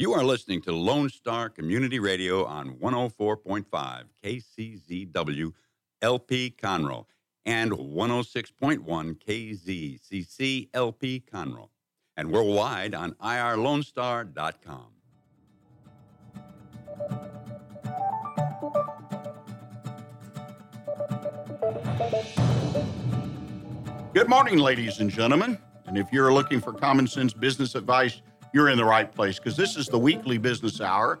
You are listening to Lone Star Community Radio on 104.5 KCZW LP Conroe and 106.1 KZCC LP Conroe and worldwide on irlonestar.com. Good morning, ladies and gentlemen. And if you're looking for common sense business advice, you're in the right place because this is the weekly business hour.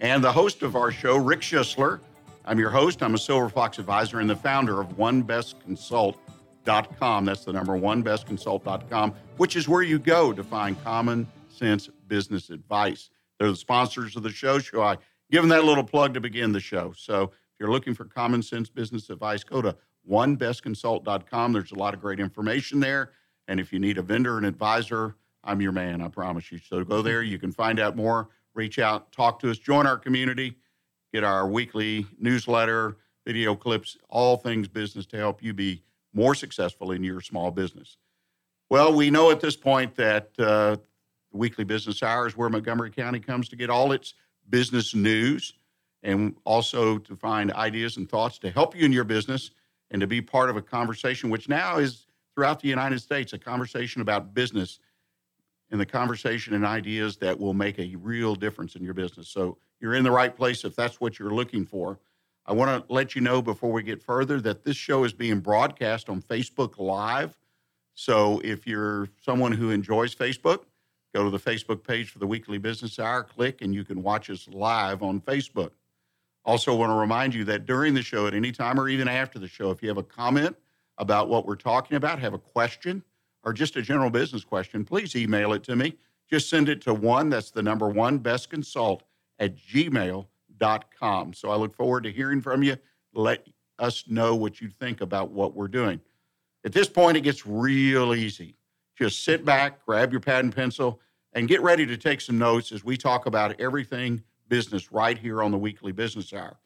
And the host of our show, Rick Schisler, I'm your host. I'm a Silver Fox advisor and the founder of OneBestConsult.com. That's the number OneBestConsult.com, which is where you go to find common sense business advice. They're the sponsors of the show. So I give them that little plug to begin the show. So if you're looking for common sense business advice, go to OneBestConsult.com. There's a lot of great information there. And if you need a vendor and advisor, I'm your man, I promise you. So go there. You can find out more, reach out, talk to us, join our community, get our weekly newsletter, video clips, all things business to help you be more successful in your small business. Well, we know at this point that uh, the weekly business hour is where Montgomery County comes to get all its business news and also to find ideas and thoughts to help you in your business and to be part of a conversation, which now is throughout the United States, a conversation about business and the conversation and ideas that will make a real difference in your business. So you're in the right place if that's what you're looking for. I want to let you know before we get further that this show is being broadcast on Facebook Live. So if you're someone who enjoys Facebook, go to the Facebook page for the Weekly Business Hour, click, and you can watch us live on Facebook. Also, want to remind you that during the show, at any time or even after the show, if you have a comment about what we're talking about, have a question, or just a general business question, please email it to me. Just send it to one, that's the number one, best consult at gmail.com. So I look forward to hearing from you. Let us know what you think about what we're doing. At this point, it gets real easy. Just sit back, grab your pad and pencil, and get ready to take some notes as we talk about everything business right here on the weekly business hour.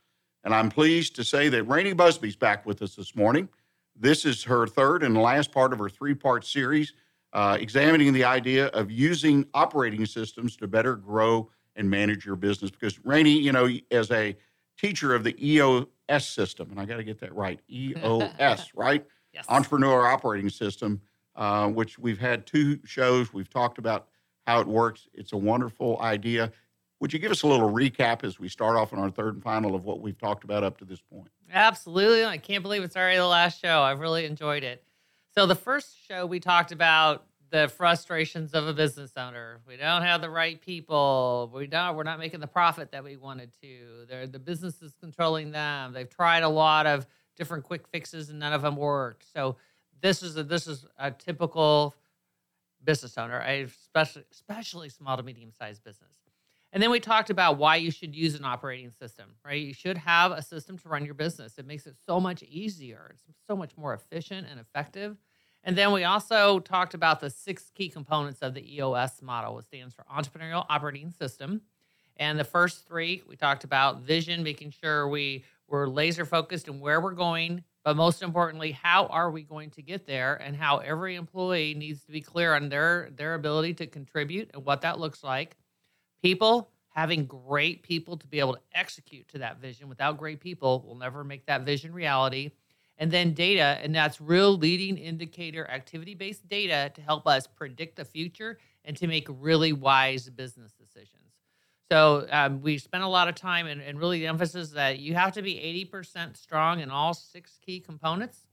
And I'm pleased to say that Rainee Busby's back with us this morning. This is her third and last part of her three part series, uh, examining the idea of using operating systems to better grow and manage your business. Because, Rainee, you know, as a teacher of the EOS system, and I got to get that right EOS, right? Yes. Entrepreneur Operating System, uh, which we've had two shows. We've talked about how it works. It's a wonderful idea. Would you give us a little recap as we start off on our third and final of what we've talked about up to this point? Absolutely. I can't believe it's already the last show. I've really enjoyed it. So, the first show we talked about the frustrations of a business owner. We don't have the right people. We don't. We're not making the profit that we wanted to. They're, the business is controlling them. They've tried a lot of different quick fixes and none of them worked. So this is a, this is a typical business owner, especially especially small to medium sized business. And then we talked about why you should use an operating system, right? You should have a system to run your business. It makes it so much easier. It's so much more efficient and effective. And then we also talked about the six key components of the EOS model, which stands for Entrepreneurial Operating System. And the first three, we talked about vision, making sure we were laser focused in where we're going, but most importantly, how are we going to get there and how every employee needs to be clear on their, their ability to contribute and what that looks like people having great people to be able to execute to that vision. Without great people will never make that vision reality. And then data and that's real leading indicator activity based data to help us predict the future and to make really wise business decisions. So um, we spent a lot of time and, and really the emphasis that you have to be 80% strong in all six key components.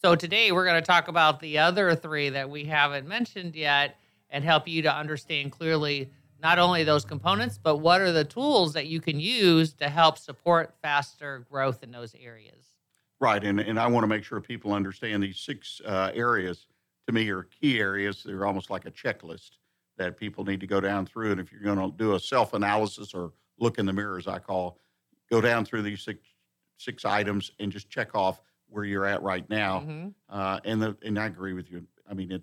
So today we're going to talk about the other three that we haven't mentioned yet and help you to understand clearly not only those components, but what are the tools that you can use to help support faster growth in those areas? Right. And, and I want to make sure people understand these six uh, areas to me are key areas. They're almost like a checklist that people need to go down through. And if you're going to do a self analysis or look in the mirror, as I call, go down through these six, six items and just check off where you're at right now. Mm-hmm. Uh, and, the, and I agree with you. I mean, it,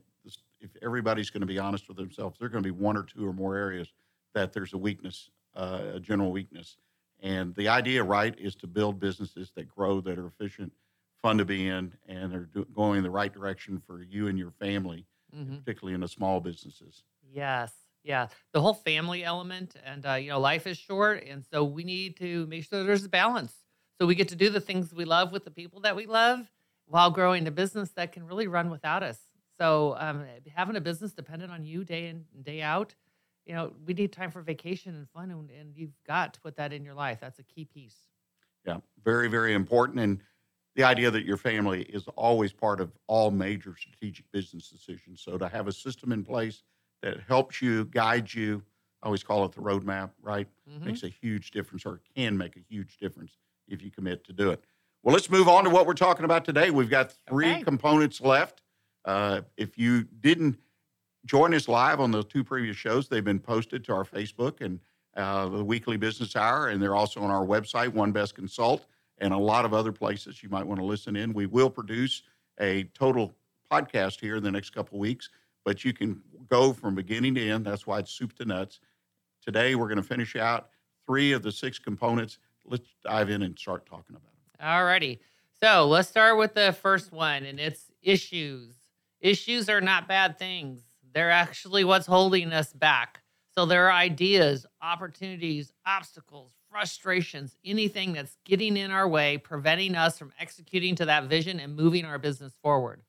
if everybody's going to be honest with themselves, there's going to be one or two or more areas that there's a weakness, uh, a general weakness. And the idea, right, is to build businesses that grow, that are efficient, fun to be in, and they're do- going in the right direction for you and your family, Mm-hmm. particularly in the small businesses. Yes. Yeah, the whole family element, and uh, you know, life is short, and so we need to make sure there's a balance. So we get to do the things we love with the people that we love, while growing a business that can really run without us. So um, having a business dependent on you day in and day out, you know, we need time for vacation and fun, and, and you've got to put that in your life. That's a key piece. Yeah, very, very important. And the idea that your family is always part of all major strategic business decisions. So to have a system in place that helps you, guides you, I always call it the roadmap, right? Mhm. Makes a huge difference or can make a huge difference if you commit to do it. Well, let's move on to what we're talking about today. We've got three Okay. components left. Uh, if you didn't join us live on the two previous shows, they've been posted to our Facebook and uh, the weekly business hour, and they're also on our website, One Best Consult, and a lot of other places you might want to listen in. We will produce a total podcast here in the next couple weeks, but you can go from beginning to end. That's why it's soup to nuts. Today, we're going to finish out three of the six components. Let's dive in and start talking about them. Alrighty. So let's start with the first one, and it's issues. Issues are not bad things. They're actually what's holding us back. So there are ideas, opportunities, obstacles, frustrations, anything that's getting in our way, preventing us from executing to that vision and moving our business forward.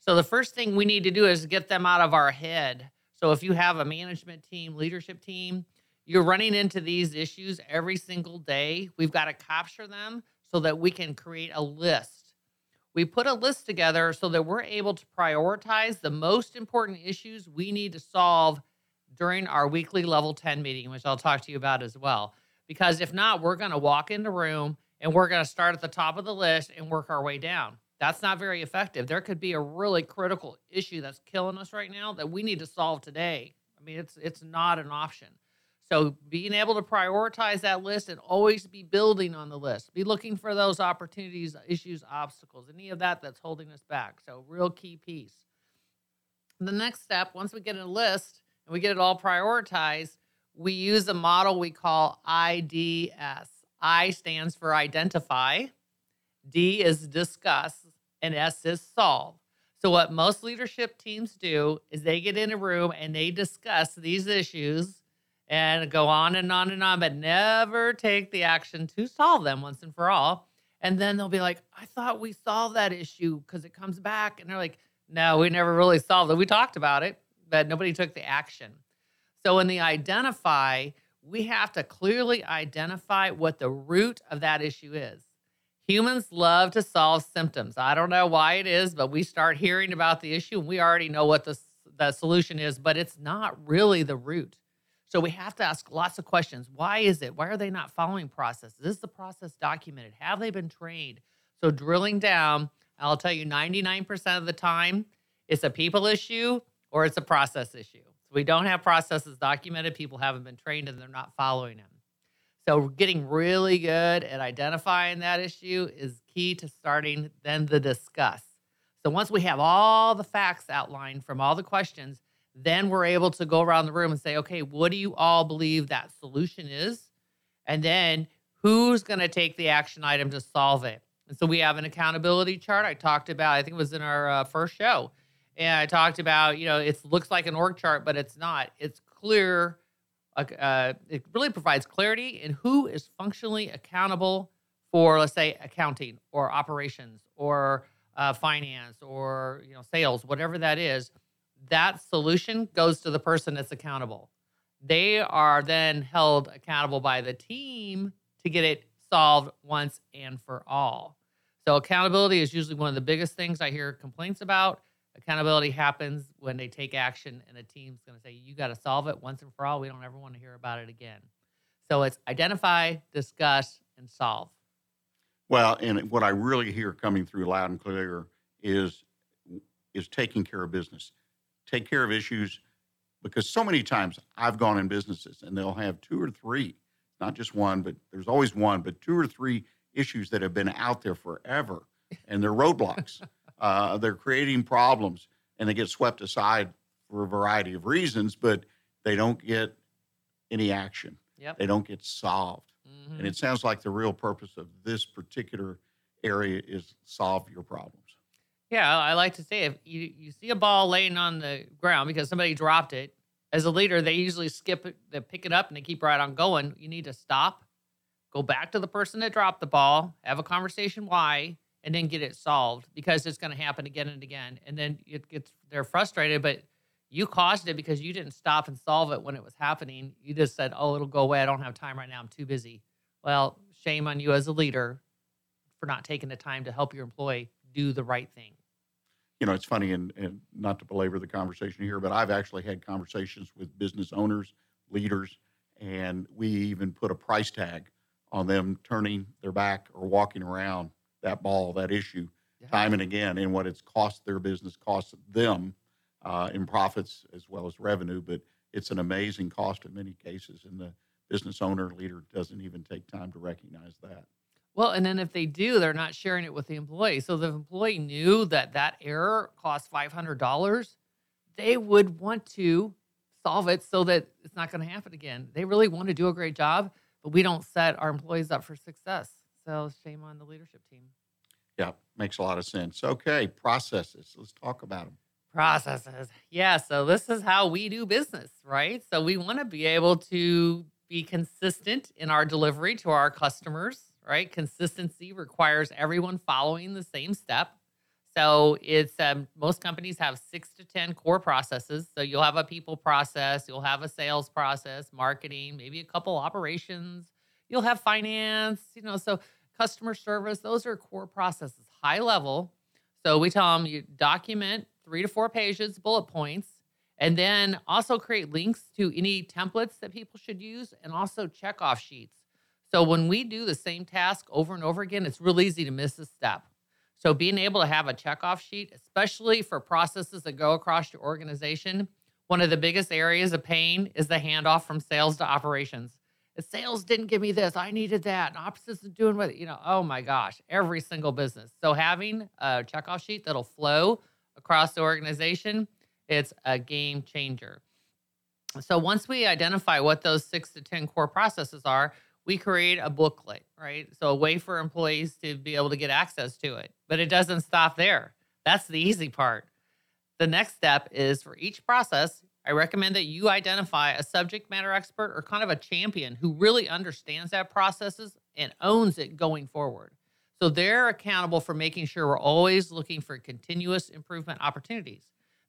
So the first thing we need to do is get them out of our head. So if you have a management team, leadership team, you're running into these issues every single day. We've got to capture them so that we can create a list. We put a list together so that we're able to prioritize the most important issues we need to solve during our weekly level 10 meeting, which I'll talk to you about as well. Because if not, we're going to walk in the room and we're going to start at the top of the list and work our way down. That's not very effective. There could be a really critical issue that's killing us right now that we need to solve today. I mean, it's it's not an option. So being able to prioritize that list and always be building on the list, be looking for those opportunities, issues, obstacles, any of that that's holding us back. So real key piece. The next step, once we get a list and we get it all prioritized, we use a model we call IDS. I stands for identify, D is discuss, and S is solve. So, what most leadership teams do is they get in a room and they discuss these issues and go on and on and on, but never take the action to solve them once and for all. And then they'll be like, I thought we solved that issue because it comes back. And they're like, no, we never really solved it. We talked about it, but nobody took the action. So, in the identify, we have to clearly identify what the root of that issue is. Humans love to solve symptoms. I don't know why it is, but we start hearing about the issue and we already know what the, the solution is, but it's not really the root. So we have to ask lots of questions. Why is it? Why are they not following processes? Is the process documented? Have they been trained? So drilling down, I'll tell you 99% of the time, it's a people issue or it's a process issue. So we don't have processes documented. People haven't been trained and they're not following them. So getting really good at identifying that issue is key to starting then the discuss. So once we have all the facts outlined from all the questions, then we're able to go around the room and say, okay, what do you all believe that solution is? And then who's going to take the action item to solve it? And so we have an accountability chart I talked about, I think it was in our uh, first show. And I talked about, you know, it looks like an org chart, but it's not. It's clear. Uh, it really provides clarity in who is functionally accountable for, let's say, accounting or operations or uh, finance or you know sales, whatever that is. That solution goes to the person that's accountable. They are then held accountable by the team to get it solved once and for all. So accountability is usually one of the biggest things I hear complaints about. Accountability happens when they take action and a team's going to say, you got to solve it once and for all. We don't ever want to hear about it again. So it's identify, discuss, and solve. Well, and what I really hear coming through loud and clear is is taking care of business. Take care of issues because so many times I've gone in businesses and they'll have two or three, not just one, but there's always one, but two or three issues that have been out there forever and they're roadblocks. uh, they're creating problems and they get swept aside for a variety of reasons, but they don't get any action. Yep. They don't get solved. Mhm. And it sounds like the real purpose of this particular area is solve your problems. Yeah, I like to say if you, you see a ball laying on the ground because somebody dropped it, as a leader, they usually skip it, they pick it up and they keep right on going. You need to stop, go back to the person that dropped the ball, have a conversation why, and then get it solved because it's going to happen again and again. And then it gets they're frustrated, but you caused it because you didn't stop and solve it when it was happening. You just said, "Oh, it'll go away. I don't have time right now. I'm too busy." Well, shame on you as a leader for not taking the time to help your employee do the right thing. You know, it's funny, and, and not to belabor the conversation here, but I've actually had conversations with business owners, leaders, and we even put a price tag on them turning their back or walking around that ball, that issue, Yeah. time and again, and what it's cost their business, cost them uh, in profits as well as revenue. But it's an amazing cost in many cases, and the business owner leader doesn't even take time to recognize that. Well, and then if they do, they're not sharing it with the employee. So the employee knew that that error cost five hundred dollars. They would want to solve it so that it's not going to happen again. They really want to do a great job, but we don't set our employees up for success. So shame on the leadership team. Yeah, makes a lot of sense. Okay, processes. Let's talk about them. Processes. Yeah. So this is how we do business, right? So we want to be able to be consistent in our delivery to our customers, right? Consistency requires everyone following the same step. So it's um, most companies have six to 10 core processes. So you'll have a people process, you'll have a sales process, marketing, maybe a couple operations, you'll have finance, you know, so customer service, those are core processes, high level. So we tell them you document three to four pages, bullet points, and then also create links to any templates that people should use and also check off sheets. So when we do the same task over and over again, it's real easy to miss a step. So being able to have a checkoff sheet, especially for processes that go across your organization, one of the biggest areas of pain is the handoff from sales to operations. If sales didn't give me this, I needed that. And ops isn't doing what, you know, oh my gosh, every single business. So having a checkoff sheet that'll flow across the organization, it's a game changer. So once we identify what those six to 10 core processes are, we create a booklet, right? So a way for employees to be able to get access to it. But it doesn't stop there. That's the easy part. The next step is for each process, I recommend that you identify a subject matter expert or kind of a champion who really understands that processes and owns it going forward. So they're accountable for making sure we're always looking for continuous improvement opportunities.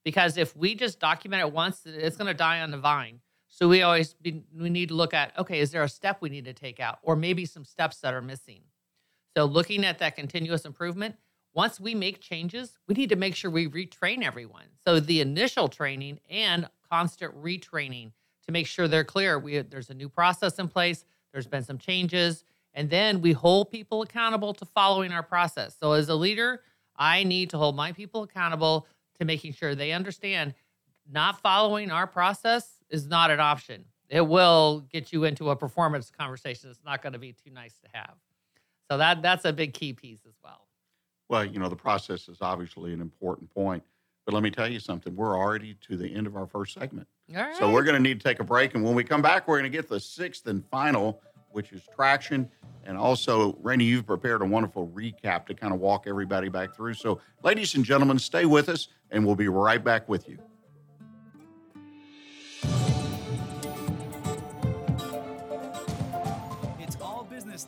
Because if we just document it once, it's going to die on the vine. So we always be, we need to look at okay, is there a step we need to take out, or maybe some steps that are missing? So looking at that continuous improvement, once we make changes, we need to make sure we retrain everyone. So the initial training and constant retraining to make sure they're clear. We there's a new process in place. There's been some changes, and then we hold people accountable to following our process. So as a leader, I need to hold my people accountable to making sure they understand not following our process is not an option. It will get you into a performance conversation. It's not going to be too nice to have. So that that's a big key piece as well. Well, you know, the process is obviously an important point. But let me tell you something. We're already to the end of our first segment. All right. So we're going to need to take a break. And when we come back, we're going to get the sixth and final, which is traction. And also, Rainee, you've prepared a wonderful recap to kind of walk everybody back through. So, ladies and gentlemen, stay with us, and we'll be right back with you.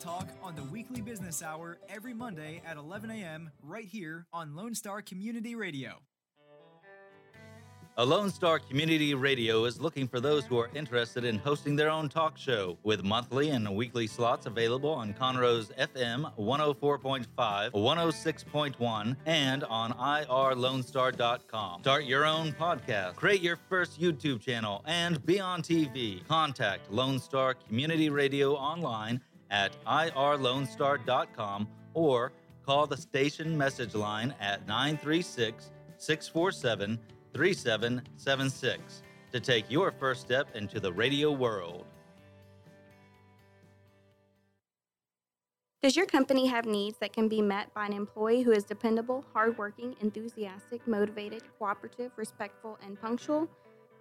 Talk on the weekly business hour every Monday at 11 a.m. right here on Lone Star Community Radio. A Lone Star Community Radio is looking for those who are interested in hosting their own talk show with monthly and weekly slots available on Conroe's FM 104.5, 106.1, and on irlonestar.com. Start your own podcast, create your first YouTube channel, and be on TV. Contact Lone Star Community Radio online at irlonestar.com or call the station message line at 936 647 3776 to take your first step into the radio world. Does your company have needs that can be met by an employee who is dependable, hardworking, enthusiastic, motivated, cooperative, respectful, and punctual?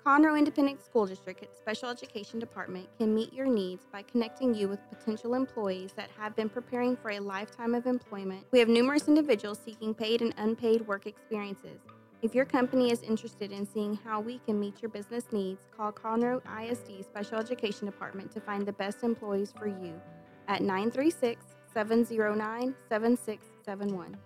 Conroe Independent School District Special Education Department can meet your needs by connecting you with potential employees that have been preparing for a lifetime of employment. We have numerous individuals seeking paid and unpaid work experiences. If your company is interested in seeing how we can meet your business needs, call Conroe ISD Special Education Department to find the best employees for you at 936 709 7671.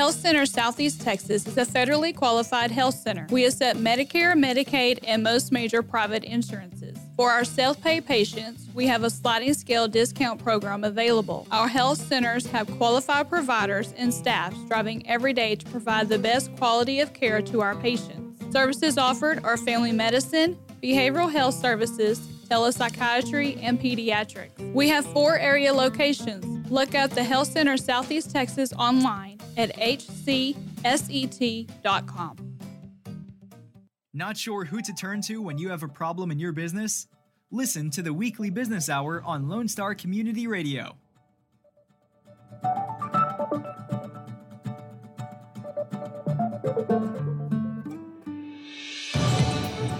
Health Center Southeast Texas is a federally qualified health center. We accept Medicare, Medicaid, and most major private insurances. For our self pay patients, we have a sliding scale discount program available. Our health centers have qualified providers and staff striving every day to provide the best quality of care to our patients. Services offered are family medicine, behavioral health services, telepsychiatry, and pediatrics. We have four area locations. Look up the Health Center Southeast Texas online at hcset.com. Not sure who to turn to when you have a problem in your business? Listen to the weekly business hour on Lone Star Community Radio.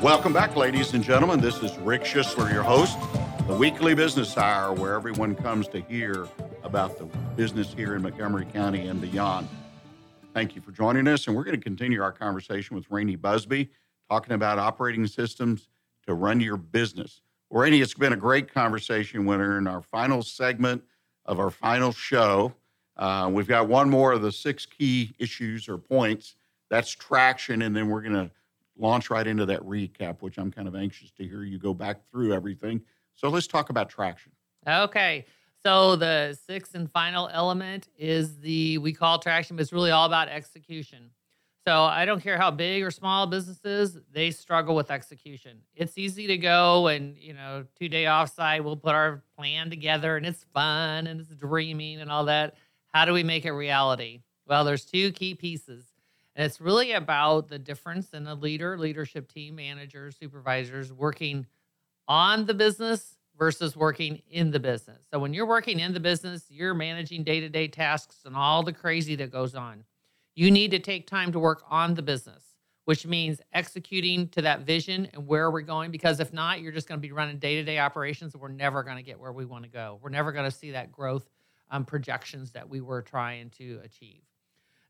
Welcome back, ladies and gentlemen. This is Rick Schisler, your host, the weekly business hour where everyone comes to hear about the business here in Montgomery County and beyond. Thank you for joining us, and we're going to continue our conversation with Rainee Busby, talking about operating systems to run your business. Well, Rainee, it's been a great conversation. We're in our final segment of our final show. Uh, we've got one more of the six key issues or points. That's traction, and then we're going to launch right into that recap, which I'm kind of anxious to hear you go back through everything. So let's talk about traction. Okay. So the sixth and final element is the we call traction, but it's really all about execution. So I don't care how big or small businesses, they struggle with execution. It's easy to go and, you know, two day offsite, we'll put our plan together and it's fun and it's dreaming and all that. How do we make it reality? Well, there's two key pieces. And it's really about the difference in a leader, leadership team, managers, supervisors working on the business versus working in the business. So when you're working in the business, you're managing day to day tasks and all the crazy that goes on. You need to take time to work on the business, which means executing to that vision and where we're going. Because if not, you're just going to be running day to day operations and we're never going to get where we want to go. We're never going to see that growth um, projections that we were trying to achieve.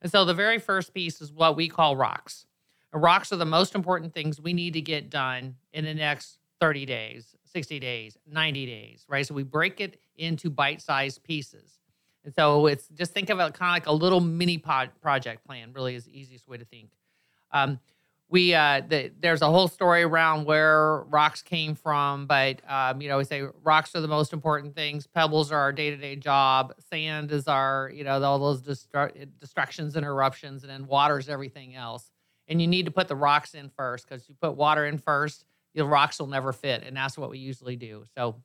And so the very first piece is what we call rocks. And rocks are the most important things we need to get done in the next 30 days, 60 days, 90 days, right? So we break it into bite sized pieces. And so it's just think of it kind of like a little mini pod project plan, really is the easiest way to think. Um, we uh, the, there's a whole story around where rocks came from, but um, you know we say rocks are the most important things. Pebbles are our day-to-day job. Sand is our you know all those distru- distractions and eruptions, and then water is everything else. And you need to put the rocks in first because you put water in first, the rocks will never fit, and that's what we usually do. So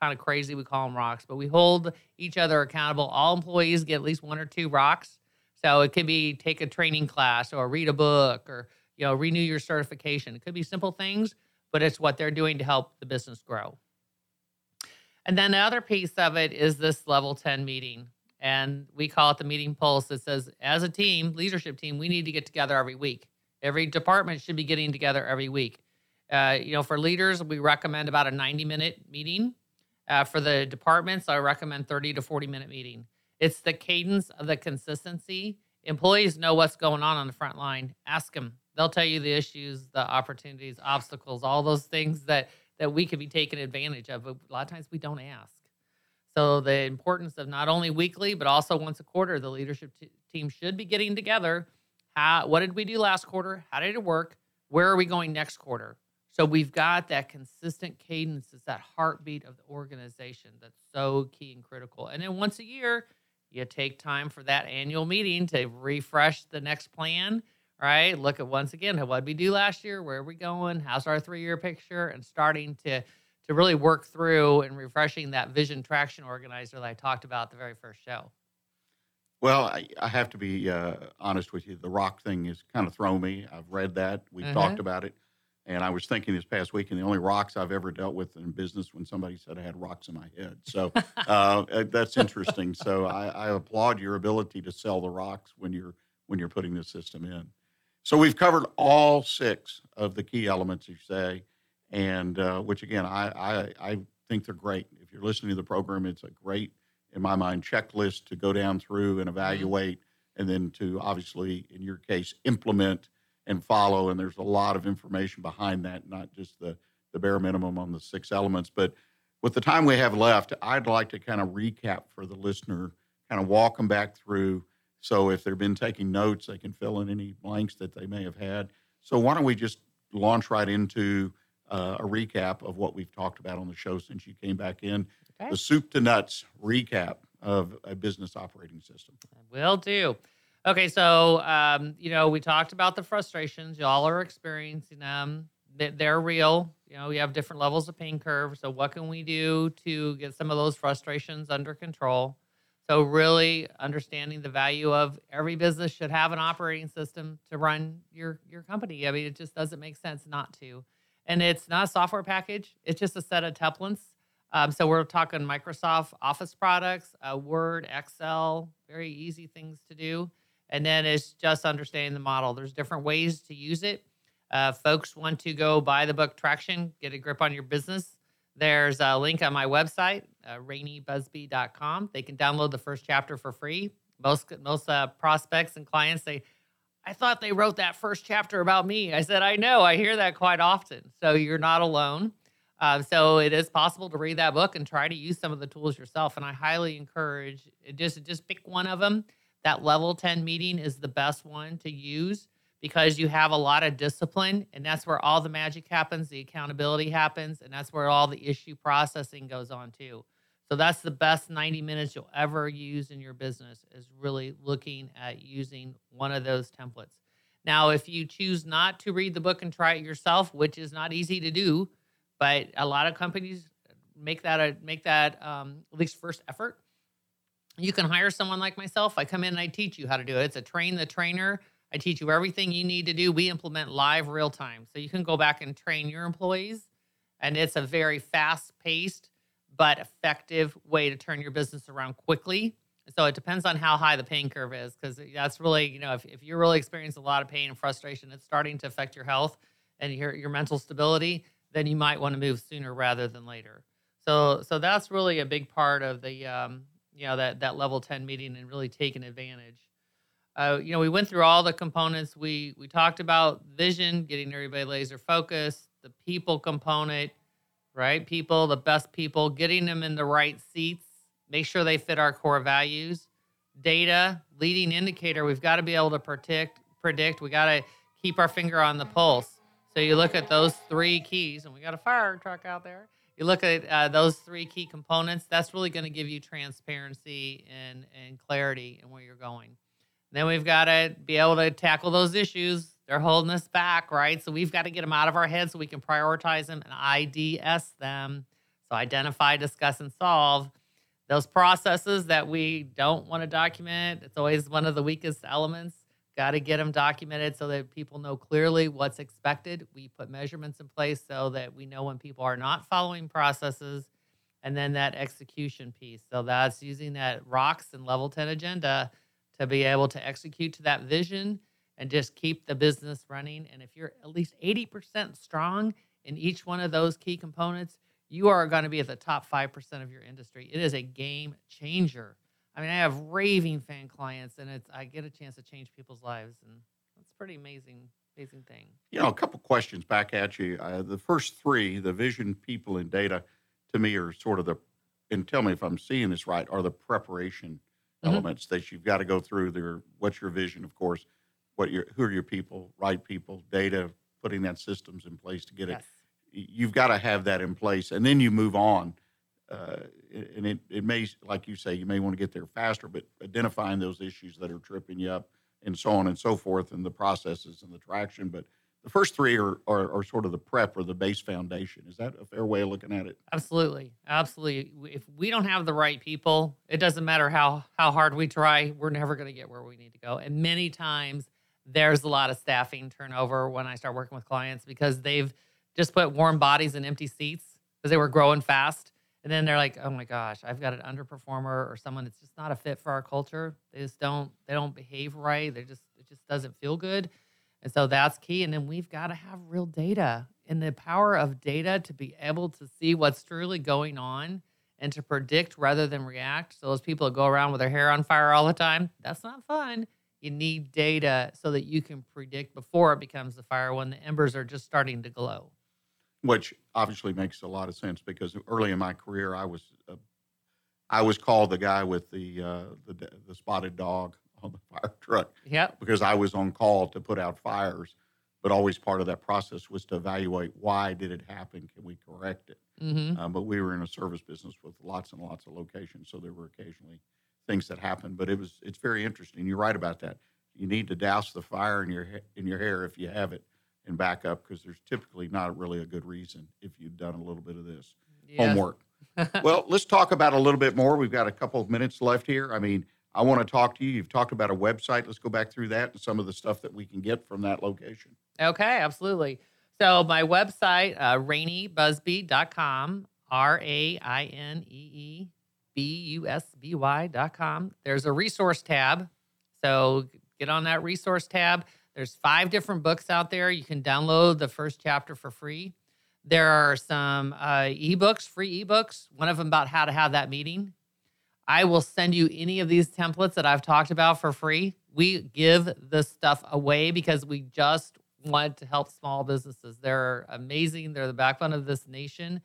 kind of crazy we call them rocks, but we hold each other accountable. All employees get at least one or two rocks. So it could be take a training class or read a book or you know, renew your certification. It could be simple things, but it's what they're doing to help the business grow. And then the other piece of it is this level 10 meeting. And we call it the meeting pulse. It says, as a team, leadership team, we need to get together every week. Every department should be getting together every week. Uh, you know, for leaders, we recommend about a 90 minute meeting. Uh, for the departments, I recommend 30 to 40 minute meeting. It's the cadence of the consistency. Employees know what's going on on the front line. Ask them they'll tell you the issues, the opportunities, obstacles, all those things that that we could be taking advantage of. But a lot of times we don't ask. So the importance of not only weekly but also once a quarter, the leadership t- team should be getting together. How what did we do last quarter? How did it work? Where are we going next quarter? So we've got that consistent cadence. It's that heartbeat of the organization that's so key and critical. And then once a year, you take time for that annual meeting to refresh the next plan right? Look at once again, what did we do last year? Where are we going? How's our three year picture? And starting to to really work through and refreshing that vision traction organizer that I talked about the very first show. Well, I, I have to be uh, honest with you. The rock thing has kind of thrown me. I've read that. We've talked about it. And I was thinking this past week, and the only rocks I've ever dealt with in business when somebody said I had rocks in my head. So uh, uh, that's interesting. So I, I applaud your ability to sell the rocks when you're when you're putting the system in. So we've covered all six of the key elements, you say, and uh, which again, I, I I think they're great. If you're listening to the program, it's a great, in my mind, checklist to go down through and evaluate and then to obviously, in your case, implement and follow. And there's a lot of information behind that, not just the, the bare minimum on the six elements. But with the time we have left, I'd like to kind of recap for the listener, kind of walk them back through. So if they've been taking notes, they can fill in any blanks that they may have had. So why don't we just launch right into uh, a recap of what we've talked about on the show since you came back in? Okay. The soup to nuts recap of a business operating system. Will do. Okay, so um, you know we talked about the frustrations y'all are experiencing them. They're real. You know, we have different levels of pain curve. So, what can we do to get some of those frustrations under control? So, really understanding the value of every business should have an operating system to run your your company. I mean, it just doesn't make sense not to. And it's not a software package; it's just a set of templates um, so we're talking Microsoft Office products, uh, Word, Excel, very easy things to do. And then it's just understanding the model. There's different ways to use it. Uh, folks want to go buy the book Traction, get a grip on your business. There's a link on my website, uh, raineebusby.com. They can download the first chapter for free. Most most uh, prospects and clients say, "I thought they wrote that first chapter about me." I said, "I know. I hear that quite often." So you're not alone. Uh, so it is possible to read that book and try to use some of the tools yourself. And I highly encourage just just pick one of them. That level 10 meeting is the best one to use because you have a lot of discipline and that's where all the magic happens, the accountability happens, and that's where all the issue processing goes on too. So that's the best 90 minutes you'll ever use in your business is really looking at using one of those templates. Now, if you choose not to read the book and try it yourself, which is not easy to do, but a lot of companies make that a make that um, at least first effort. You can hire someone like myself. I come in and I teach you how to do it. It's a train the trainer. I teach you everything you need to do. We implement live real time. So you can go back and train your employees. And it's a very fast paced but effective way to turn your business around quickly. So it depends on how high the pain curve is because that's really, you know, if, if you're really experiencing a lot of pain and frustration, it's starting to affect your health and your, your mental stability then you might want to move sooner rather than later. So so that's really a big part of the um, you know that that level 10 meeting and really taking advantage. Uh, you know, we went through all the components. We we talked about vision, getting everybody laser focused, the people component, right? People, the best people, getting them in the right seats, make sure they fit our core values. Data, leading indicator, we've got to be able to predict predict. We got to keep our finger on the pulse. So you look at those three keys, and we got a fire truck out there. You look at uh, those three key components. That's really going to give you transparency and and clarity in where you're going. then we've got to be able to tackle those issues. They're holding us back, right? So we've got to get them out of our heads so we can prioritize them and IDS them. So identify, discuss, and solve those processes that we don't want to document. It's always one of the weakest elements Got to get them documented so that people know clearly what's expected. We put measurements in place so that we know when people are not following processes. And then that execution piece. So that's using that rocks and level 10 agenda to be able to execute to that vision and just keep the business running. And if you're at least 80% strong in each one of those key components, you are going to be at the top 5% of your industry. It is a game changer I mean, I have raving fan clients, and it's I get a chance to change people's lives, and it's pretty amazing, amazing thing. You know, a couple questions back at you. Uh, the first three, the vision, people, and data, to me are sort of the, and tell me if I'm seeing this right, are the preparation mm-hmm. elements that you've got to go through. There, what's your vision, of course, what your who are your people, right people, data, putting that systems in place to get yes. it. You've got to have that in place, and then you move on uh, and it, it may, like you say, you may want to get there faster, but identifying those issues that are tripping you up and so on and so forth, and the processes and the traction. But the first three are, are, are sort of the prep or the base foundation. Is that a fair way of looking at it? Absolutely, absolutely. If we don't have the right people, it doesn't matter how how hard we try, we're never going to get where we need to go. And many times, there's a lot of staffing turnover when I start working with clients because they've just put warm bodies in empty seats because they were growing fast and then they're like, "Oh my gosh, I've got an underperformer or someone that's just not a fit for our culture. They just don't they don't behave right. They just it just doesn't feel good." And so that's key. And then we've got to have real data and the power of data to be able to see what's truly going on and to predict rather than react. So those people that go around with their hair on fire all the time, that's not fun. You need data so that you can predict before it becomes the fire when the embers are just starting to glow. Which obviously makes a lot of sense because early in my career, I was uh, I was called the guy with the, uh, the the spotted dog on the fire truck Yep. because I was on call to put out fires, but always part of that process was to evaluate why did it happen, can we correct it? Mm-hmm. Um, but we were in a service business with lots and lots of locations, so there were occasionally things that happened. But it was it's very interesting. You're right about that. You need to douse the fire in your in your hair if you have it, and back up because there's typically not really a good reason if you've done a little bit of this homework. well, let's talk about a little bit more. We've got a couple of minutes left here. I mean, I want to talk to you. You've talked about a website. Let's go back through that and some of the stuff that we can get from that location. Okay, absolutely. So my website, uh, raineebusby.com, R A I N E E B U S B Y.com. There's a resource tab. So get on that resource tab. There's five different books out there. You can download the first chapter for free. There are some uh, ebooks, free ebooks, one of them about how to have that meeting. I will send you any of these templates that I've talked about for free. We give this stuff away because we just want to help small businesses. They're amazing. They're the backbone of this nation.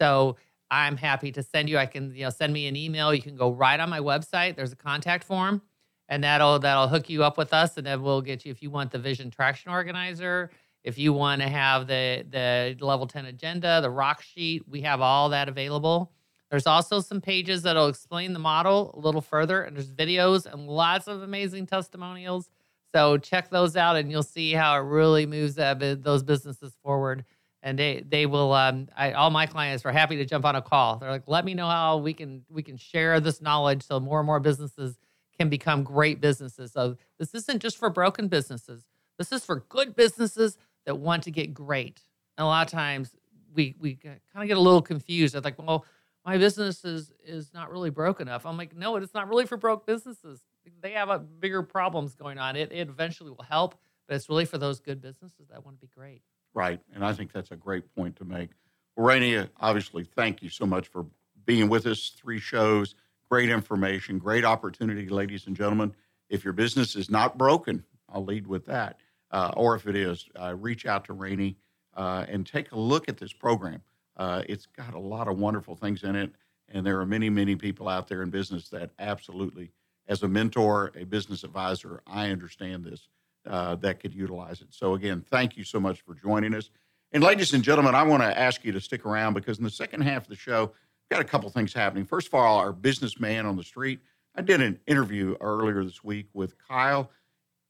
So I'm happy to send you. I can, you know, send me an email. You can go right on my website. There's a contact form, and that'll that'll hook you up with us, and then we'll get you if you want the Vision Traction Organizer. If you want to have the the level 10 agenda, the rock sheet, we have all that available. There's also some pages that'll explain the model a little further, and there's videos and lots of amazing testimonials. So check those out, and you'll see how it really moves that, those businesses forward. And they they will. Um, I, all my clients are happy to jump on a call. They're like, let me know how we can we can share this knowledge so more and more businesses can become great businesses. So this isn't just for broken businesses. This is for good businesses that want to get great. And a lot of times we we kind of get a little confused. It's like, well, my business is is not really broke enough. I'm like, no, it's not really for broke businesses. They have a bigger problems going on. It it eventually will help, but it's really for those good businesses that want to be great. Right. And I think that's a great point to make. Well, Rainee, obviously, thank you so much for being with us. Three shows, great information, great opportunity, ladies and gentlemen. If your business is not broken, I'll lead with that. Uh, or if it is, uh, reach out to Rainee uh, and take a look at this program. Uh, it's got a lot of wonderful things in it. And there are many, many people out there in business that absolutely, as a mentor, a business advisor, I understand this uh, that could utilize it. So, again, thank you so much for joining us. And, ladies and gentlemen, I want to ask you to stick around because in the second half of the show, got a couple things happening. First of all, our businessman on the street. I did an interview earlier this week with Kyle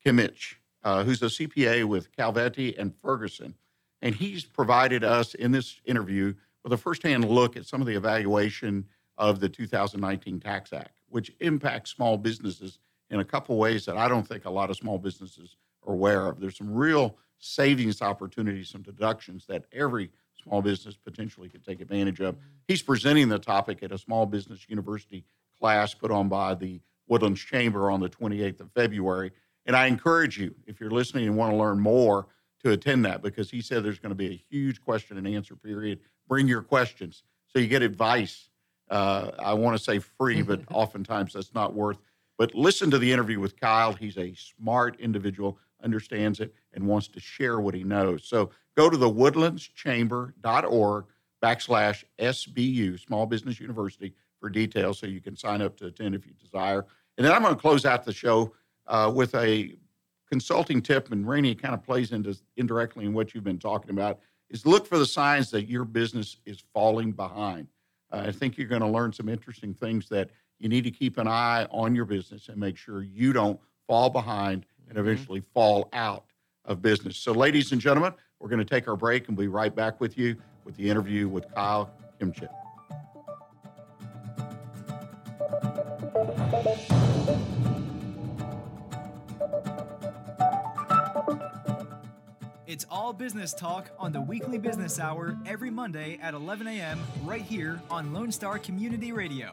Kimmich, uh, who's a CPA with Calvetti and Ferguson. And he's provided us in this interview with a firsthand look at some of the evaluation of the 2019 Tax Act, which impacts small businesses in a couple ways that I don't think a lot of small businesses are aware of. There's some real savings opportunities, some deductions that every small business potentially could take advantage of. He's presenting the topic at a small business university class put on by the Woodlands Chamber on the 28th of February. And I encourage you, if you're listening and want to learn more, to attend that because he said there's going to be a huge question and answer period. Bring your questions so you get advice. Uh, I want to say free, but oftentimes that's not worth. But listen to the interview with Kyle. He's a smart individual, understands it, and wants to share what he knows. So go to the woodlandschamber.org backslash SBU, Small Business University, for details so you can sign up to attend if you desire. And then I'm going to close out the show uh, with a consulting tip, and Rainee kind of plays into indirectly in what you've been talking about, is look for the signs that your business is falling behind. Uh, I think you're going to learn some interesting things that you need to keep an eye on your business and make sure you don't fall behind and mm-hmm. eventually fall out of business. So, ladies and gentlemen, we're going to take our break and be right back with you with the interview with Kyle Kimmich. It's all business talk on the weekly business hour every Monday at 11 a.m. right here on Lone Star Community Radio.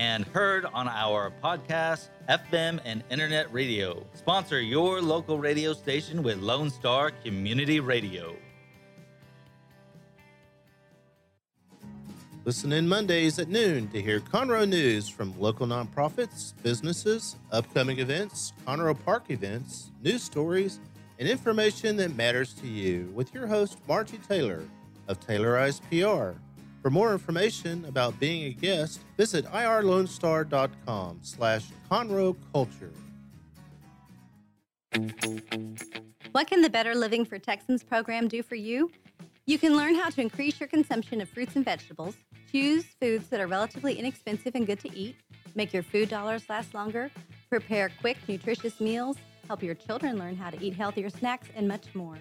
and heard on our podcast, FM, and internet radio. Sponsor your local radio station with Lone Star Community Radio. Listen in Mondays at noon to hear Conroe news from local nonprofits, businesses, upcoming events, Conroe Park events, news stories, and information that matters to you with your host, Margie Taylor of Taylorized PR. For more information about being a guest, visit irlonestar.com slash Conroe Culture. What can the Better Living for Texans program do for you? You can learn how to increase your consumption of fruits and vegetables, choose foods that are relatively inexpensive and good to eat, make your food dollars last longer, prepare quick, nutritious meals, help your children learn how to eat healthier snacks, and much more.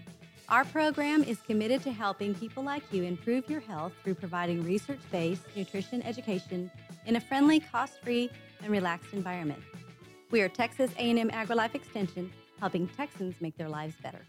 Our program is committed to helping people like you improve your health through providing research-based nutrition education in a friendly, cost-free, and relaxed environment. We are Texas A&M AgriLife Extension, helping Texans make their lives better.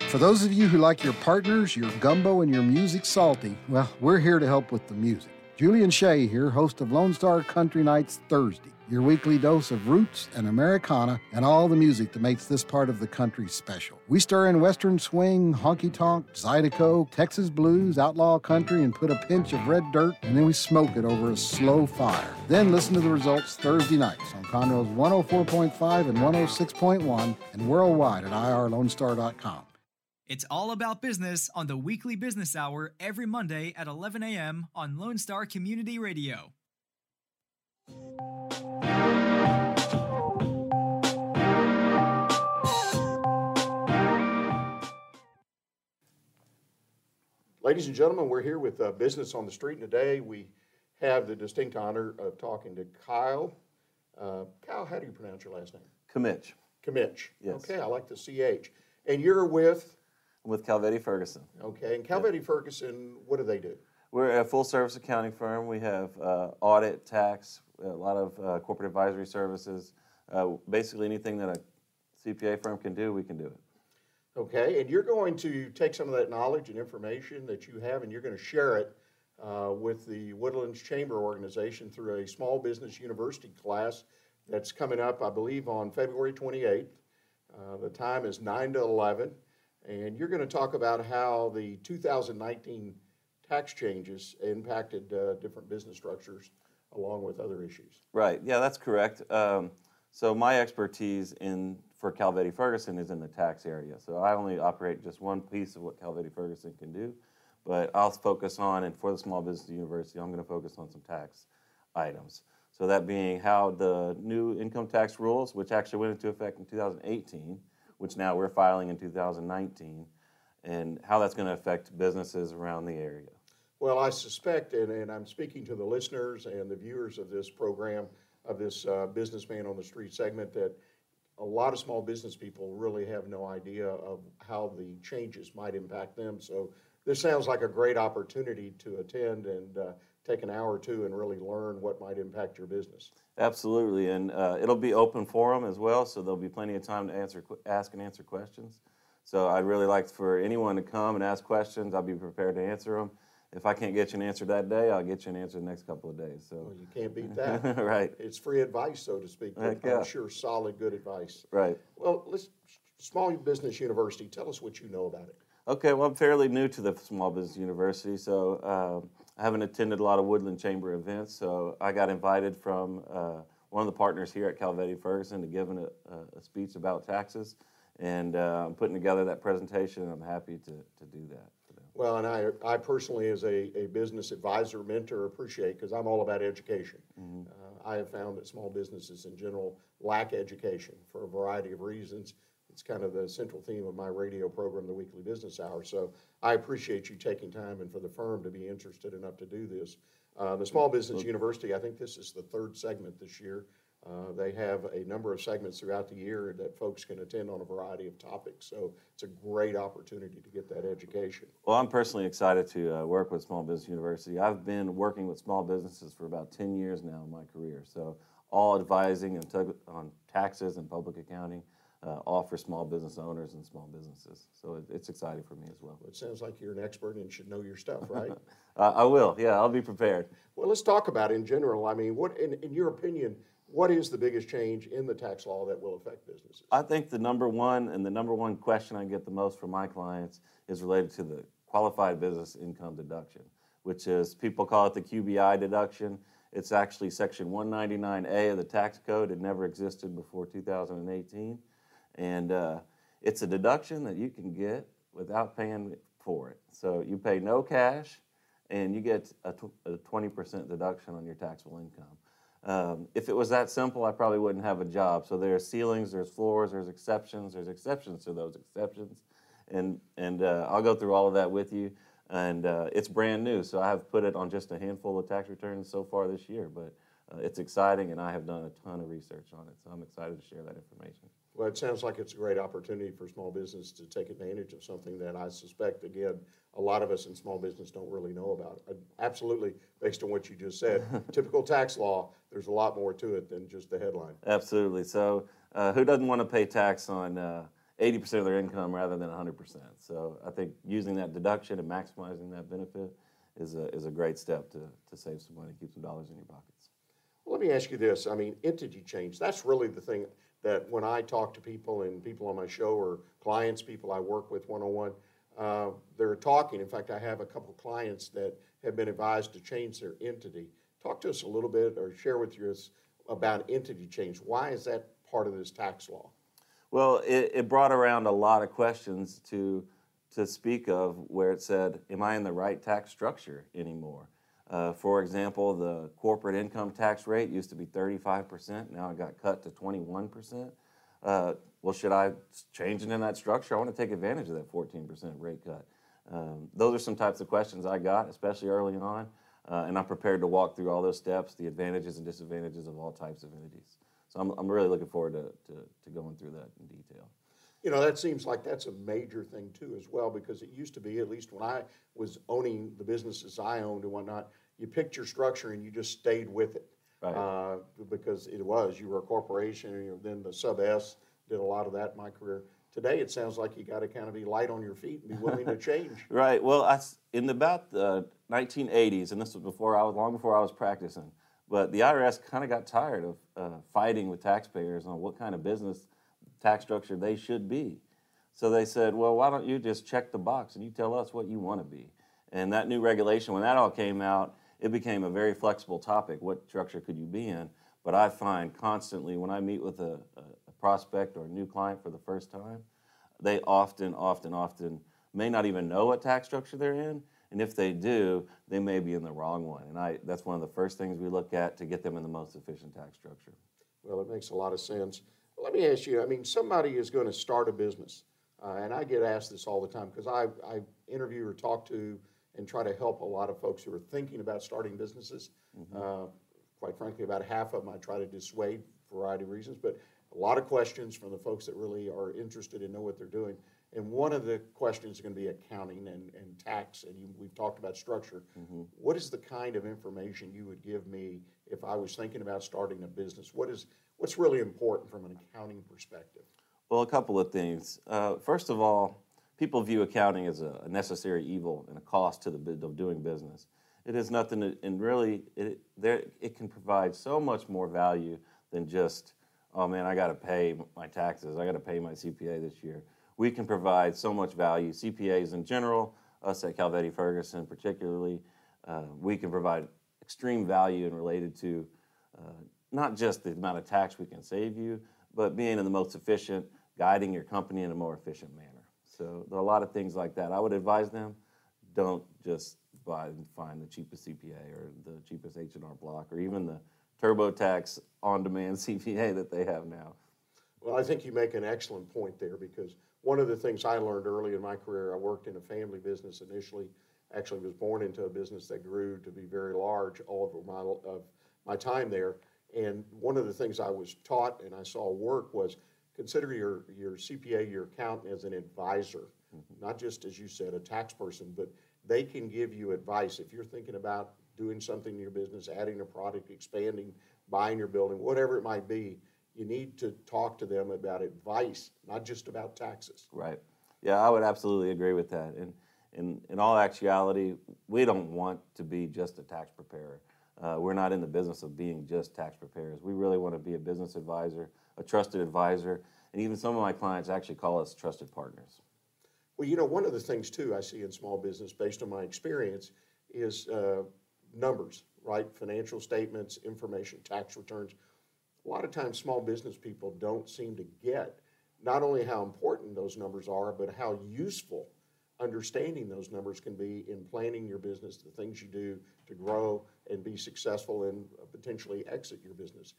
For those of you who like your partners, your gumbo, and your music salty, well, we're here to help with the music. Julian Shea here, host of Lone Star Country Nights Thursday, your weekly dose of roots and Americana and all the music that makes this part of the country special. We stir in Western swing, honky tonk, Zydeco, Texas blues, outlaw country, and put a pinch of red dirt, and then we smoke it over a slow fire. Then listen to the results Thursday nights on Conroe's 104.5 and 106.1 and worldwide at irlonestar.com. It's all about business on the weekly business hour every Monday at 11 a.m. on Lone Star Community Radio. Ladies and gentlemen, we're here with uh, Business on the Street, and today we have the distinct honor of talking to Kyle. Uh, Kyle, how do you pronounce your last name? Kimmich. Kimmich. Yes. Okay, I like the CH. And you're with, I'm with Calvetti Ferguson. okay, and Calvetti Ferguson, what do they do? We're a full service accounting firm. We have uh, audit, tax, a lot of uh, corporate advisory services. Uh, basically, anything that a CPA firm can do, we can do it. Okay, and you're going to take some of that knowledge and information that you have and you're going to share it uh, with the Woodlands Chamber Organization through a small business university class that's coming up, I believe, on February 28th. Uh, the time is 9 to 11. And you're going to talk about how the 2019 tax changes impacted uh, different business structures along with other issues. Right. Yeah, that's correct. Um, so my expertise in for Calvetti Ferguson is in the tax area. So I only operate just one piece of what Calvetti Ferguson can do, but I'll focus on and for the Small Business University, I'm going to focus on some tax items. So that being how the new income tax rules, which actually went into effect in 2018, which now we're filing in 2019, and how that's going to affect businesses around the area. Well, I suspect, and, and I'm speaking to the listeners and the viewers of this program, of this uh, Businessman on the Street segment, that a lot of small business people really have no idea of how the changes might impact them. So this sounds like a great opportunity to attend and uh, take an hour or two and really learn what might impact your business. Absolutely, and uh, it'll be open forum as well, so there'll be plenty of time to answer, ask and answer questions. So I'd really like for anyone to come and ask questions. I'll be prepared to answer them. If I can't get you an answer that day, I'll get you an answer the next couple of days. So Well, you can't beat that. right, It's free advice, so to speak. but Heck yeah. I'm sure solid, good advice. right. Well, let's, Small Business University, tell us what you know about it. Okay, well, I'm fairly new to the Small Business University, so um, I haven't attended a lot of Woodland Chamber events. So I got invited from uh, one of the partners here at Calvetti Ferguson to give an, a, a speech about taxes, and uh, I'm putting together that presentation. and I'm happy to, to do that. Well, and I, I personally, as a, a business advisor, mentor, appreciate, because I'm all about education. Uh, I have found that small businesses in general lack education for a variety of reasons. It's kind of the central theme of my radio program, The Weekly Business Hour. So I appreciate you taking time and for the firm to be interested enough to do this. Uh, the Small Business University, I think this is the third segment this year. Uh, they have a number of segments throughout the year that folks can attend on a variety of topics. So it's a great opportunity to get that education. Well, I'm personally excited to uh, work with Small Business University. I've been working with small businesses for about 10 years now in my career. So, all advising on taxes and public accounting, uh, all for small business owners and small businesses. So, it, it's exciting for me as well. It sounds like you're an expert and should know your stuff, right? uh, I will, yeah, I'll be prepared. Well, let's talk about in general. I mean, what, in, in your opinion, what is the biggest change in the tax law that will affect businesses? I think the number one and the number one question I get the most from my clients is related to the qualified business income deduction, which is people call it the QBI deduction. It's actually Section 199A of the tax code. It never existed before 2018. And uh, it's a deduction that you can get without paying for it. So you pay no cash and you get a, a 20% deduction on your taxable income. Um, if it was that simple, I probably wouldn't have a job. So there are ceilings, there's floors, there's exceptions, there's exceptions to those exceptions, and and uh, I'll go through all of that with you. And uh, it's brand new, so I have put it on just a handful of tax returns so far this year. But uh, it's exciting, and I have done a ton of research on it, so I'm excited to share that information. Well, it sounds like it's a great opportunity for small business to take advantage of something that I suspect, again, a lot of us in small business don't really know about. Uh, Absolutely, based on what you just said. Typical tax law, there's a lot more to it than just the headline. Absolutely. So, uh, who doesn't want to pay tax on uh, 80% of their income rather than 100%? So, I think using that deduction and maximizing that benefit is a, is a great step to, to save some money, keep some dollars in your pockets. Well, let me ask you this. I mean, entity change, that's really the thing that when I talk to people and people on my show or clients, people I work with one on one, uh, they're talking. In fact, I have a couple clients that have been advised to change their entity. Talk to us a little bit or share with us about entity change. Why is that part of this tax law? Well, it, it brought around a lot of questions to, to speak of where it said, Am I in the right tax structure anymore? Uh, for example, the corporate income tax rate used to be 35%. Now it got cut to 21%. Uh, well, should I change it in that structure? I want to take advantage of that 14% rate cut. Um, those are some types of questions I got, especially early on, uh, and I'm prepared to walk through all those steps, the advantages and disadvantages of all types of entities. So I'm, I'm really looking forward to, to, to going through that in detail. You know, that seems like that's a major thing too, as well, because it used to be, at least when I was owning the businesses I owned and whatnot, you picked your structure and you just stayed with it. Right. Uh, because it was, you were a corporation, and then the sub S did a lot of that in my career. Today, it sounds like you got to kind of be light on your feet and be willing to change. Right. Well, I in about the 1980s, and this was before I was long before I was practicing, but the IRS kind of got tired of uh, fighting with taxpayers on what kind of business tax structure they should be. So they said, well, why don't you just check the box and you tell us what you want to be? And that new regulation, when that all came out, it became a very flexible topic. What structure could you be in? But I find constantly when I meet with a, a prospect or a new client for the first time, they often, often, often may not even know what tax structure they're in. And if they do, they may be in the wrong one. And I, that's one of the first things we look at to get them in the most efficient tax structure. Well, it makes a lot of sense. Let me ask you, I mean, somebody is going to start a business, uh, and I get asked this all the time because I, I interview or talk to and try to help a lot of folks who are thinking about starting businesses. Uh, quite frankly, about half of them I try to dissuade for a variety of reasons, but a lot of questions from the folks that really are interested and know what they're doing. And one of the questions is going to be accounting and, and tax, and you, we've talked about structure. What is the kind of information you would give me if I was thinking about starting a business? What is what's really important from an accounting perspective? Well, a couple of things. Uh, first of all, people view accounting as a, necessary evil and a cost to the of doing business. It is nothing, to, and really, it, there, it can provide so much more value than just, oh man, I got to pay my taxes, I got to pay my CPA this year. We can provide so much value. CPAs in general, us at Calvetti Ferguson particularly, uh, we can provide extreme value in related to uh, not just the amount of tax we can save you, but being in the most efficient, guiding your company in a more efficient manner. So there are a lot of things like that. I would advise them, don't just buy and find the cheapest CPA or the cheapest H&R Block or even the TurboTax on-demand CPA that they have now. Well, I think you make an excellent point there because one of the things I learned early in my career, I worked in a family business initially. Actually, was born into a business that grew to be very large all over my of my time there. And one of the things I was taught and I saw work was consider your, your CPA, your accountant, as an advisor, mm-hmm. not just, as you said, a tax person, but they can give you advice. If you're thinking about doing something in your business, adding a product, expanding, buying your building, whatever it might be, you need to talk to them about advice, not just about taxes. Right. Yeah, I would absolutely agree with that. And in, in all actuality, we don't want to be just a tax preparer. Uh, we're not in the business of being just tax preparers. We really want to be a business advisor, a trusted advisor, and even some of my clients actually call us trusted partners. Well, you know, one of the things too I see in small business, based on my experience, is uh, numbers, right? Financial statements, information, tax returns. A lot of times, small business people don't seem to get not only how important those numbers are, but how useful understanding those numbers can be in planning your business, the things you do to grow and be successful and potentially exit your business.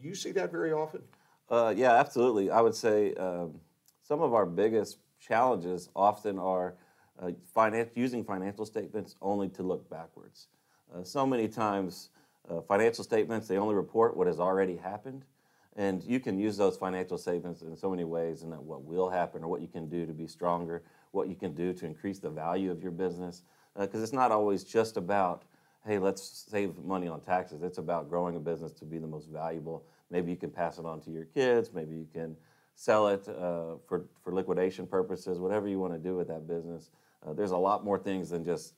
Do you see that very often? Uh, yeah, absolutely. I would say um, some of our biggest challenges often are uh, finance, using financial statements only to look backwards. Uh, so many times, uh, financial statements, they only report what has already happened. And you can use those financial statements in so many ways, and what will happen or what you can do to be stronger, what you can do to increase the value of your business. Because uh, it's not always just about, hey, let's save money on taxes. It's about growing a business to be the most valuable. Maybe you can pass it on to your kids. Maybe you can sell it uh, for, for liquidation purposes, whatever you want to do with that business. Uh, there's a lot more things than just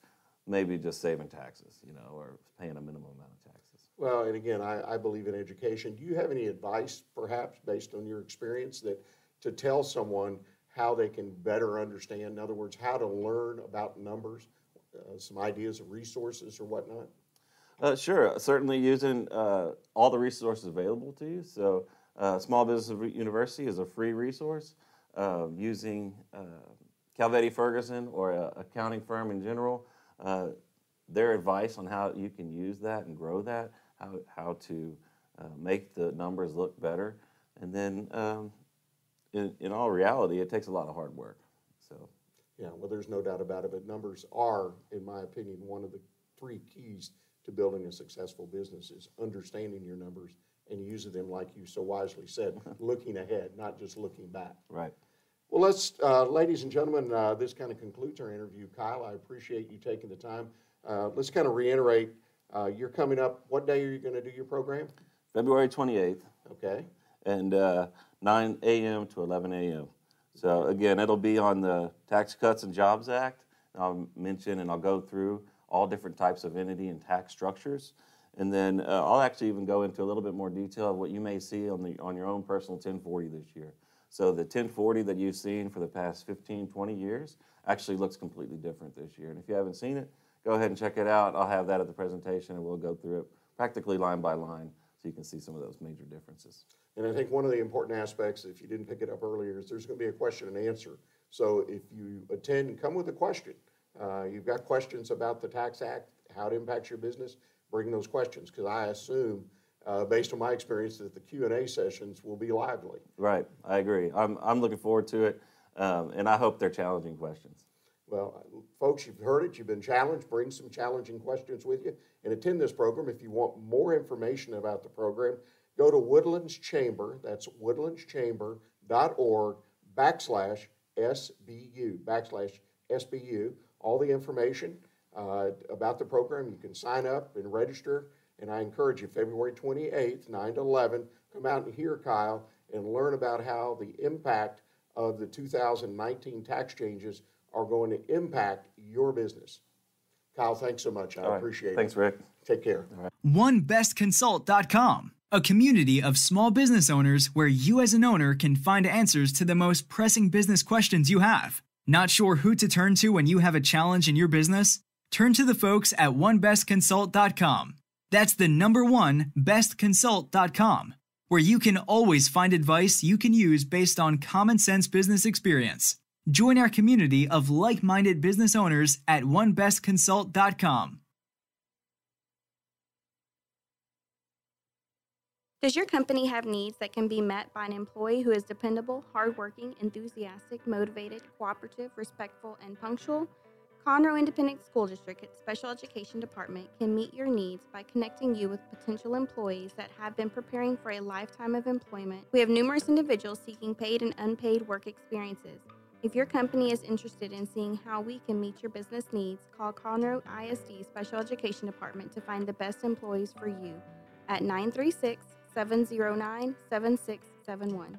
maybe just saving taxes, you know, or paying a minimum amount of taxes. Well, and again, I, I believe in education. Do you have any advice, perhaps, based on your experience, that to tell someone how they can better understand, in other words, how to learn about numbers, uh, some ideas of resources or whatnot? Uh, sure, certainly using uh, all the resources available to you. So, uh, Small Business University is a free resource. Um, using uh, Calvetti Ferguson or an accounting firm in general, uh, their advice on how you can use that and grow that, how, how to make the numbers look better. And then um, in, in all reality, it takes a lot of hard work. So, yeah, well, there's no doubt about it. But numbers are, in my opinion, one of the three keys to building a successful business is understanding your numbers and using them, like you so wisely said, looking ahead, not just looking back. Right. Well, let's, uh, ladies and gentlemen, uh, this kind of concludes our interview. Kyle, I appreciate you taking the time. Uh, let's kind of reiterate. Uh, you're coming up. What day are you going to do your program? February 28th. Okay. And uh, 9 a.m. to 11 a.m. So again, it'll be on the Tax Cuts and Jobs Act. I'll mention and I'll go through all different types of entity and tax structures. And then uh, I'll actually even go into a little bit more detail of what you may see on, the, on your own personal 1040 this year. So the 1040 that you've seen for the past 15, 20 years actually looks completely different this year. And if you haven't seen it, go ahead and check it out. I'll have that at the presentation and we'll go through it practically line by line so you can see some of those major differences. And I think one of the important aspects, if you didn't pick it up earlier, is there's going to be a question and answer. So if you attend, come with a question. Uh, you've got questions about the Tax Act, how it impacts your business, bring those questions because I assume, uh, based on my experience, that the Q and A sessions will be lively. Right, I agree. I'm I'm looking forward to it, um, and I hope they're challenging questions. Well, folks, you've heard it. You've been challenged. Bring some challenging questions with you and attend this program. If you want more information about the program, go to Woodlands Chamber, that's woodlandschamber.org backslash SBU, backslash SBU. All the information uh, about the program, you can sign up and register. And I encourage you, February 28th, 9 to 11, come out and hear Kyle and learn about how the impact of the 2019 tax changes are going to impact your business. Kyle, thanks so much. I appreciate thanks, it. Thanks, Rick. Take care. OneBestConsult.com, a community of small business owners where you as an owner can find answers to the most pressing business questions you have. Not sure who to turn to when you have a challenge in your business? Turn to the folks at OneBestConsult.com. That's the number one, bestconsult.com, where you can always find advice you can use based on common sense business experience. Join our community of like minded business owners at OneBestConsult.com. Does your company have needs that can be met by an employee who is dependable, hardworking, enthusiastic, motivated, cooperative, respectful, and punctual? Conroe Independent School District Special Education Department can meet your needs by connecting you with potential employees that have been preparing for a lifetime of employment. We have numerous individuals seeking paid and unpaid work experiences. If your company is interested in seeing how we can meet your business needs, call Conroe ISD Special Education Department to find the best employees for you at 936 709 7671.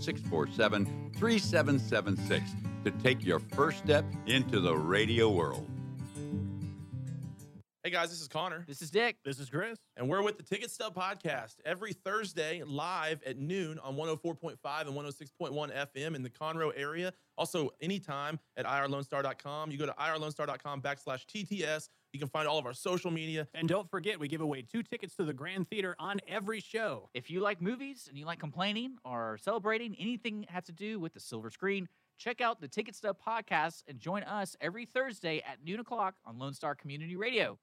647 3776 to take your first step into the radio world. Hey guys, this is Connor. This is Dick. This is Chris. And we're with the Ticket Stub Podcast every Thursday live at noon on 104.5 and 106.1 FM in the Conroe area. Also, anytime at irlonestar.com. You go to irlonestar.com backslash TTS. You can find all of our social media. And don't forget, we give away two tickets to the Grand Theater on every show. If you like movies and you like complaining or celebrating anything that has to do with the silver screen, check out the Ticket Stub Podcast and join us every Thursday at noon o'clock on Lone Star Community Radio.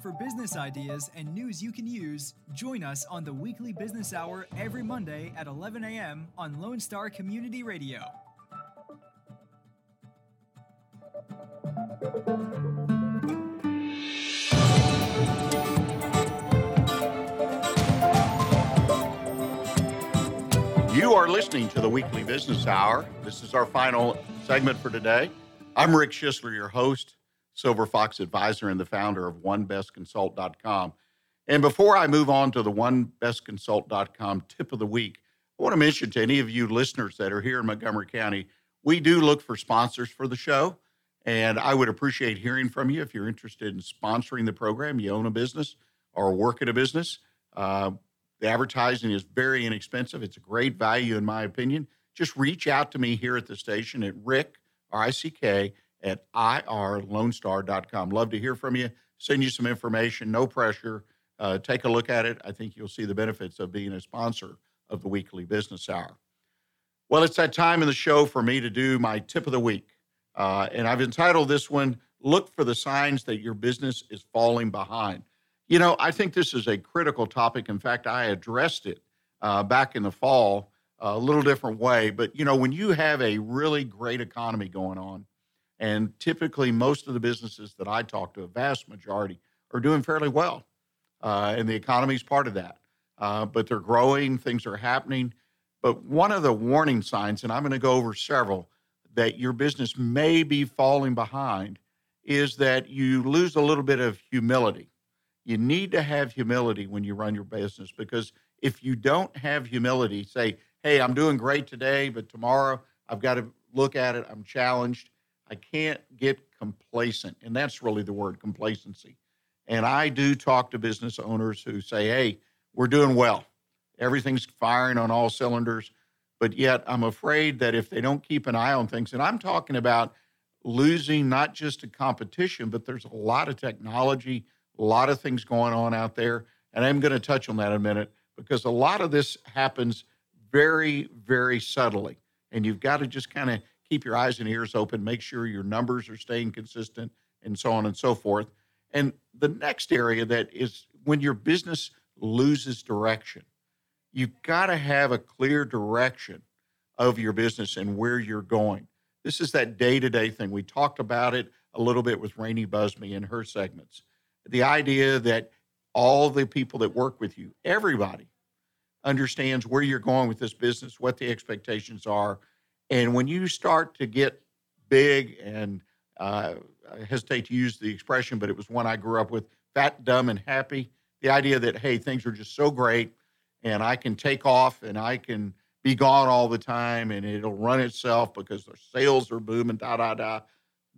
For business ideas and news you can use, join us on the weekly business hour every Monday at 11 a.m. on Lone Star Community Radio. You are listening to the Weekly Business Hour. This is our final segment for today. I'm Rick Schisler, your host, Silver Fox advisor, and the founder of OneBestConsult.com. And before I move on to the OneBestConsult.com tip of the week, I want to mention to any of you listeners that are here in Montgomery County, we do look for sponsors for the show. And I would appreciate hearing from you if you're interested in sponsoring the program, you own a business or work at a business. Uh, the advertising is very inexpensive. It's a great value, in my opinion. Just reach out to me here at the station at Rick, R I C K, at irlonestar.com. Love to hear from you. Send you some information, no pressure. Uh, take a look at it. I think you'll see the benefits of being a sponsor of the weekly business hour. Well, it's that time in the show for me to do my tip of the week. Uh, and I've entitled this one, Look for the Signs That Your Business is Falling Behind. You know, I think this is a critical topic. In fact, I addressed it uh, back in the fall a little different way. But, you know, when you have a really great economy going on, and typically most of the businesses that I talk to, a vast majority, are doing fairly well. Uh, and the economy is part of that. Uh, but they're growing, things are happening. But one of the warning signs, and I'm going to go over several, that your business may be falling behind is that you lose a little bit of humility you need to have humility when you run your business because if you don't have humility, say, hey, I'm doing great today, but tomorrow I've got to look at it, I'm challenged. I can't get complacent. And that's really the word complacency. And I do talk to business owners who say, hey, we're doing well. Everything's firing on all cylinders. But yet I'm afraid that if they don't keep an eye on things, and I'm talking about losing not just a competition, but there's a lot of technology, a lot of things going on out there. And I'm going to touch on that in a minute because a lot of this happens very, very subtly. And you've got to just kind of keep your eyes and ears open, make sure your numbers are staying consistent, and so on and so forth. And the next area that is when your business loses direction, you've got to have a clear direction of your business and where you're going. This is that day to day thing. We talked about it a little bit with Rainee Busby in her segments the idea that all the people that work with you, everybody, understands where you're going with this business, what the expectations are. And when you start to get big, and uh, I hesitate to use the expression, but it was one I grew up with fat, dumb, and happy. The idea that, hey, things are just so great and I can take off and I can be gone all the time and it'll run itself because the sales are booming, da, da, da.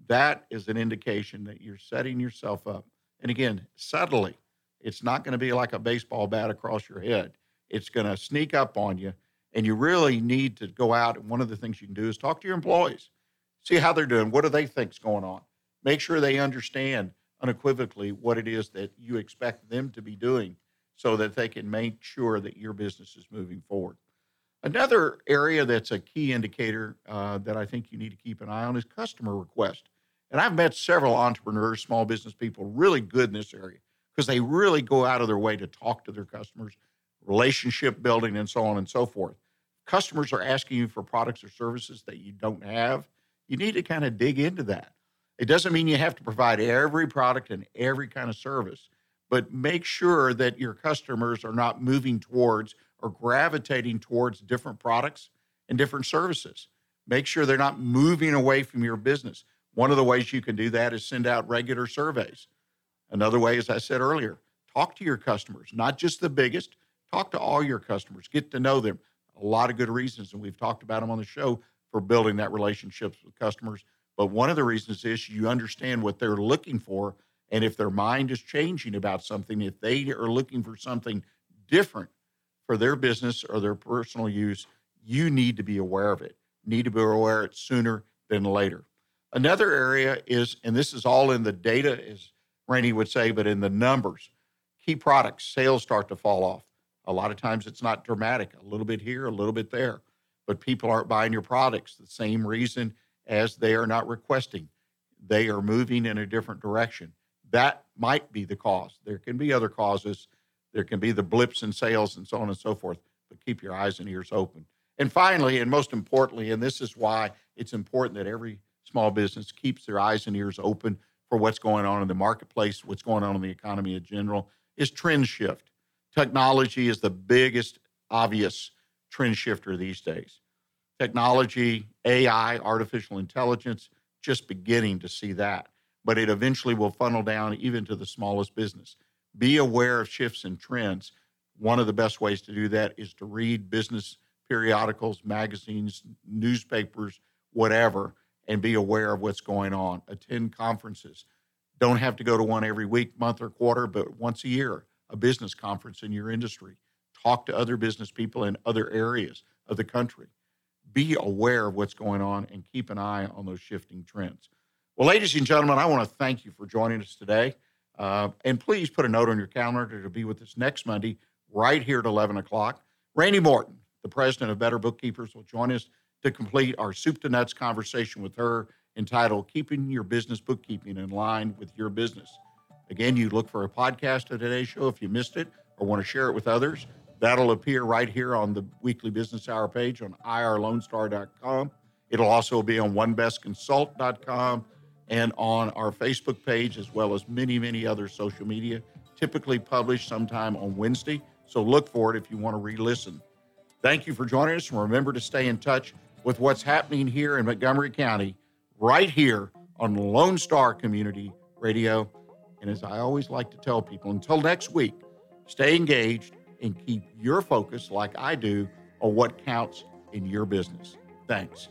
That is an indication that you're setting yourself up and again, subtly, it's not going to be like a baseball bat across your head. It's going to sneak up on you. And you really need to go out. And one of the things you can do is talk to your employees. See how they're doing. What do they think's going on? Make sure they understand unequivocally what it is that you expect them to be doing so that they can make sure that your business is moving forward. Another area that's a key indicator uh, that I think you need to keep an eye on is customer request. And I've met several entrepreneurs, small business people, really good in this area because they really go out of their way to talk to their customers, relationship building, and so on and so forth. Customers are asking you for products or services that you don't have. You need to kind of dig into that. It doesn't mean you have to provide every product and every kind of service, but make sure that your customers are not moving towards or gravitating towards different products and different services. Make sure they're not moving away from your business. One of the ways you can do that is send out regular surveys. Another way, as I said earlier, talk to your customers, not just the biggest, talk to all your customers, get to know them. A lot of good reasons, and we've talked about them on the show for building that relationships with customers. But one of the reasons is you understand what they're looking for. And if their mind is changing about something, if they are looking for something different for their business or their personal use, you need to be aware of it. Need to be aware of it sooner than later. Another area is, and this is all in the data, as Rainee would say, but in the numbers, key products, sales start to fall off. A lot of times it's not dramatic, a little bit here, a little bit there, but people aren't buying your products. The same reason as they are not requesting, they are moving in a different direction. That might be the cause. There can be other causes. There can be the blips in sales and so on and so forth, but keep your eyes and ears open. And finally, and most importantly, and this is why it's important that every small business keeps their eyes and ears open for what's going on in the marketplace, what's going on in the economy in general, is trend shift. Technology is the biggest obvious trend shifter these days. Technology, AI, artificial intelligence, just beginning to see that. But it eventually will funnel down even to the smallest business. Be aware of shifts and trends. One of the best ways to do that is to read business periodicals, magazines, newspapers, whatever, and be aware of what's going on. Attend conferences. Don't have to go to one every week, month, or quarter, but once a year, a business conference in your industry. Talk to other business people in other areas of the country. Be aware of what's going on and keep an eye on those shifting trends. Well, ladies and gentlemen, I want to thank you for joining us today. Uh, and please put a note on your calendar to be with us next Monday, right here at 11 o'clock. Randy Morton, the president of Better Bookkeepers, will join us to complete our soup to nuts conversation with her entitled Keeping Your Business Bookkeeping in Line with Your Business. Again, you look for a podcast of today's show if you missed it or want to share it with others. That'll appear right here on the weekly business hour page on irlonestar.com. It'll also be on onebestconsult.com and on our Facebook page, as well as many, many other social media, typically published sometime on Wednesday. So look for it if you want to re listen. Thank you for joining us. And remember to stay in touch with what's happening here in Montgomery County, right here on Lone Star Community Radio. And as I always like to tell people, until next week, stay engaged and keep your focus, like I do, on what counts in your business. Thanks.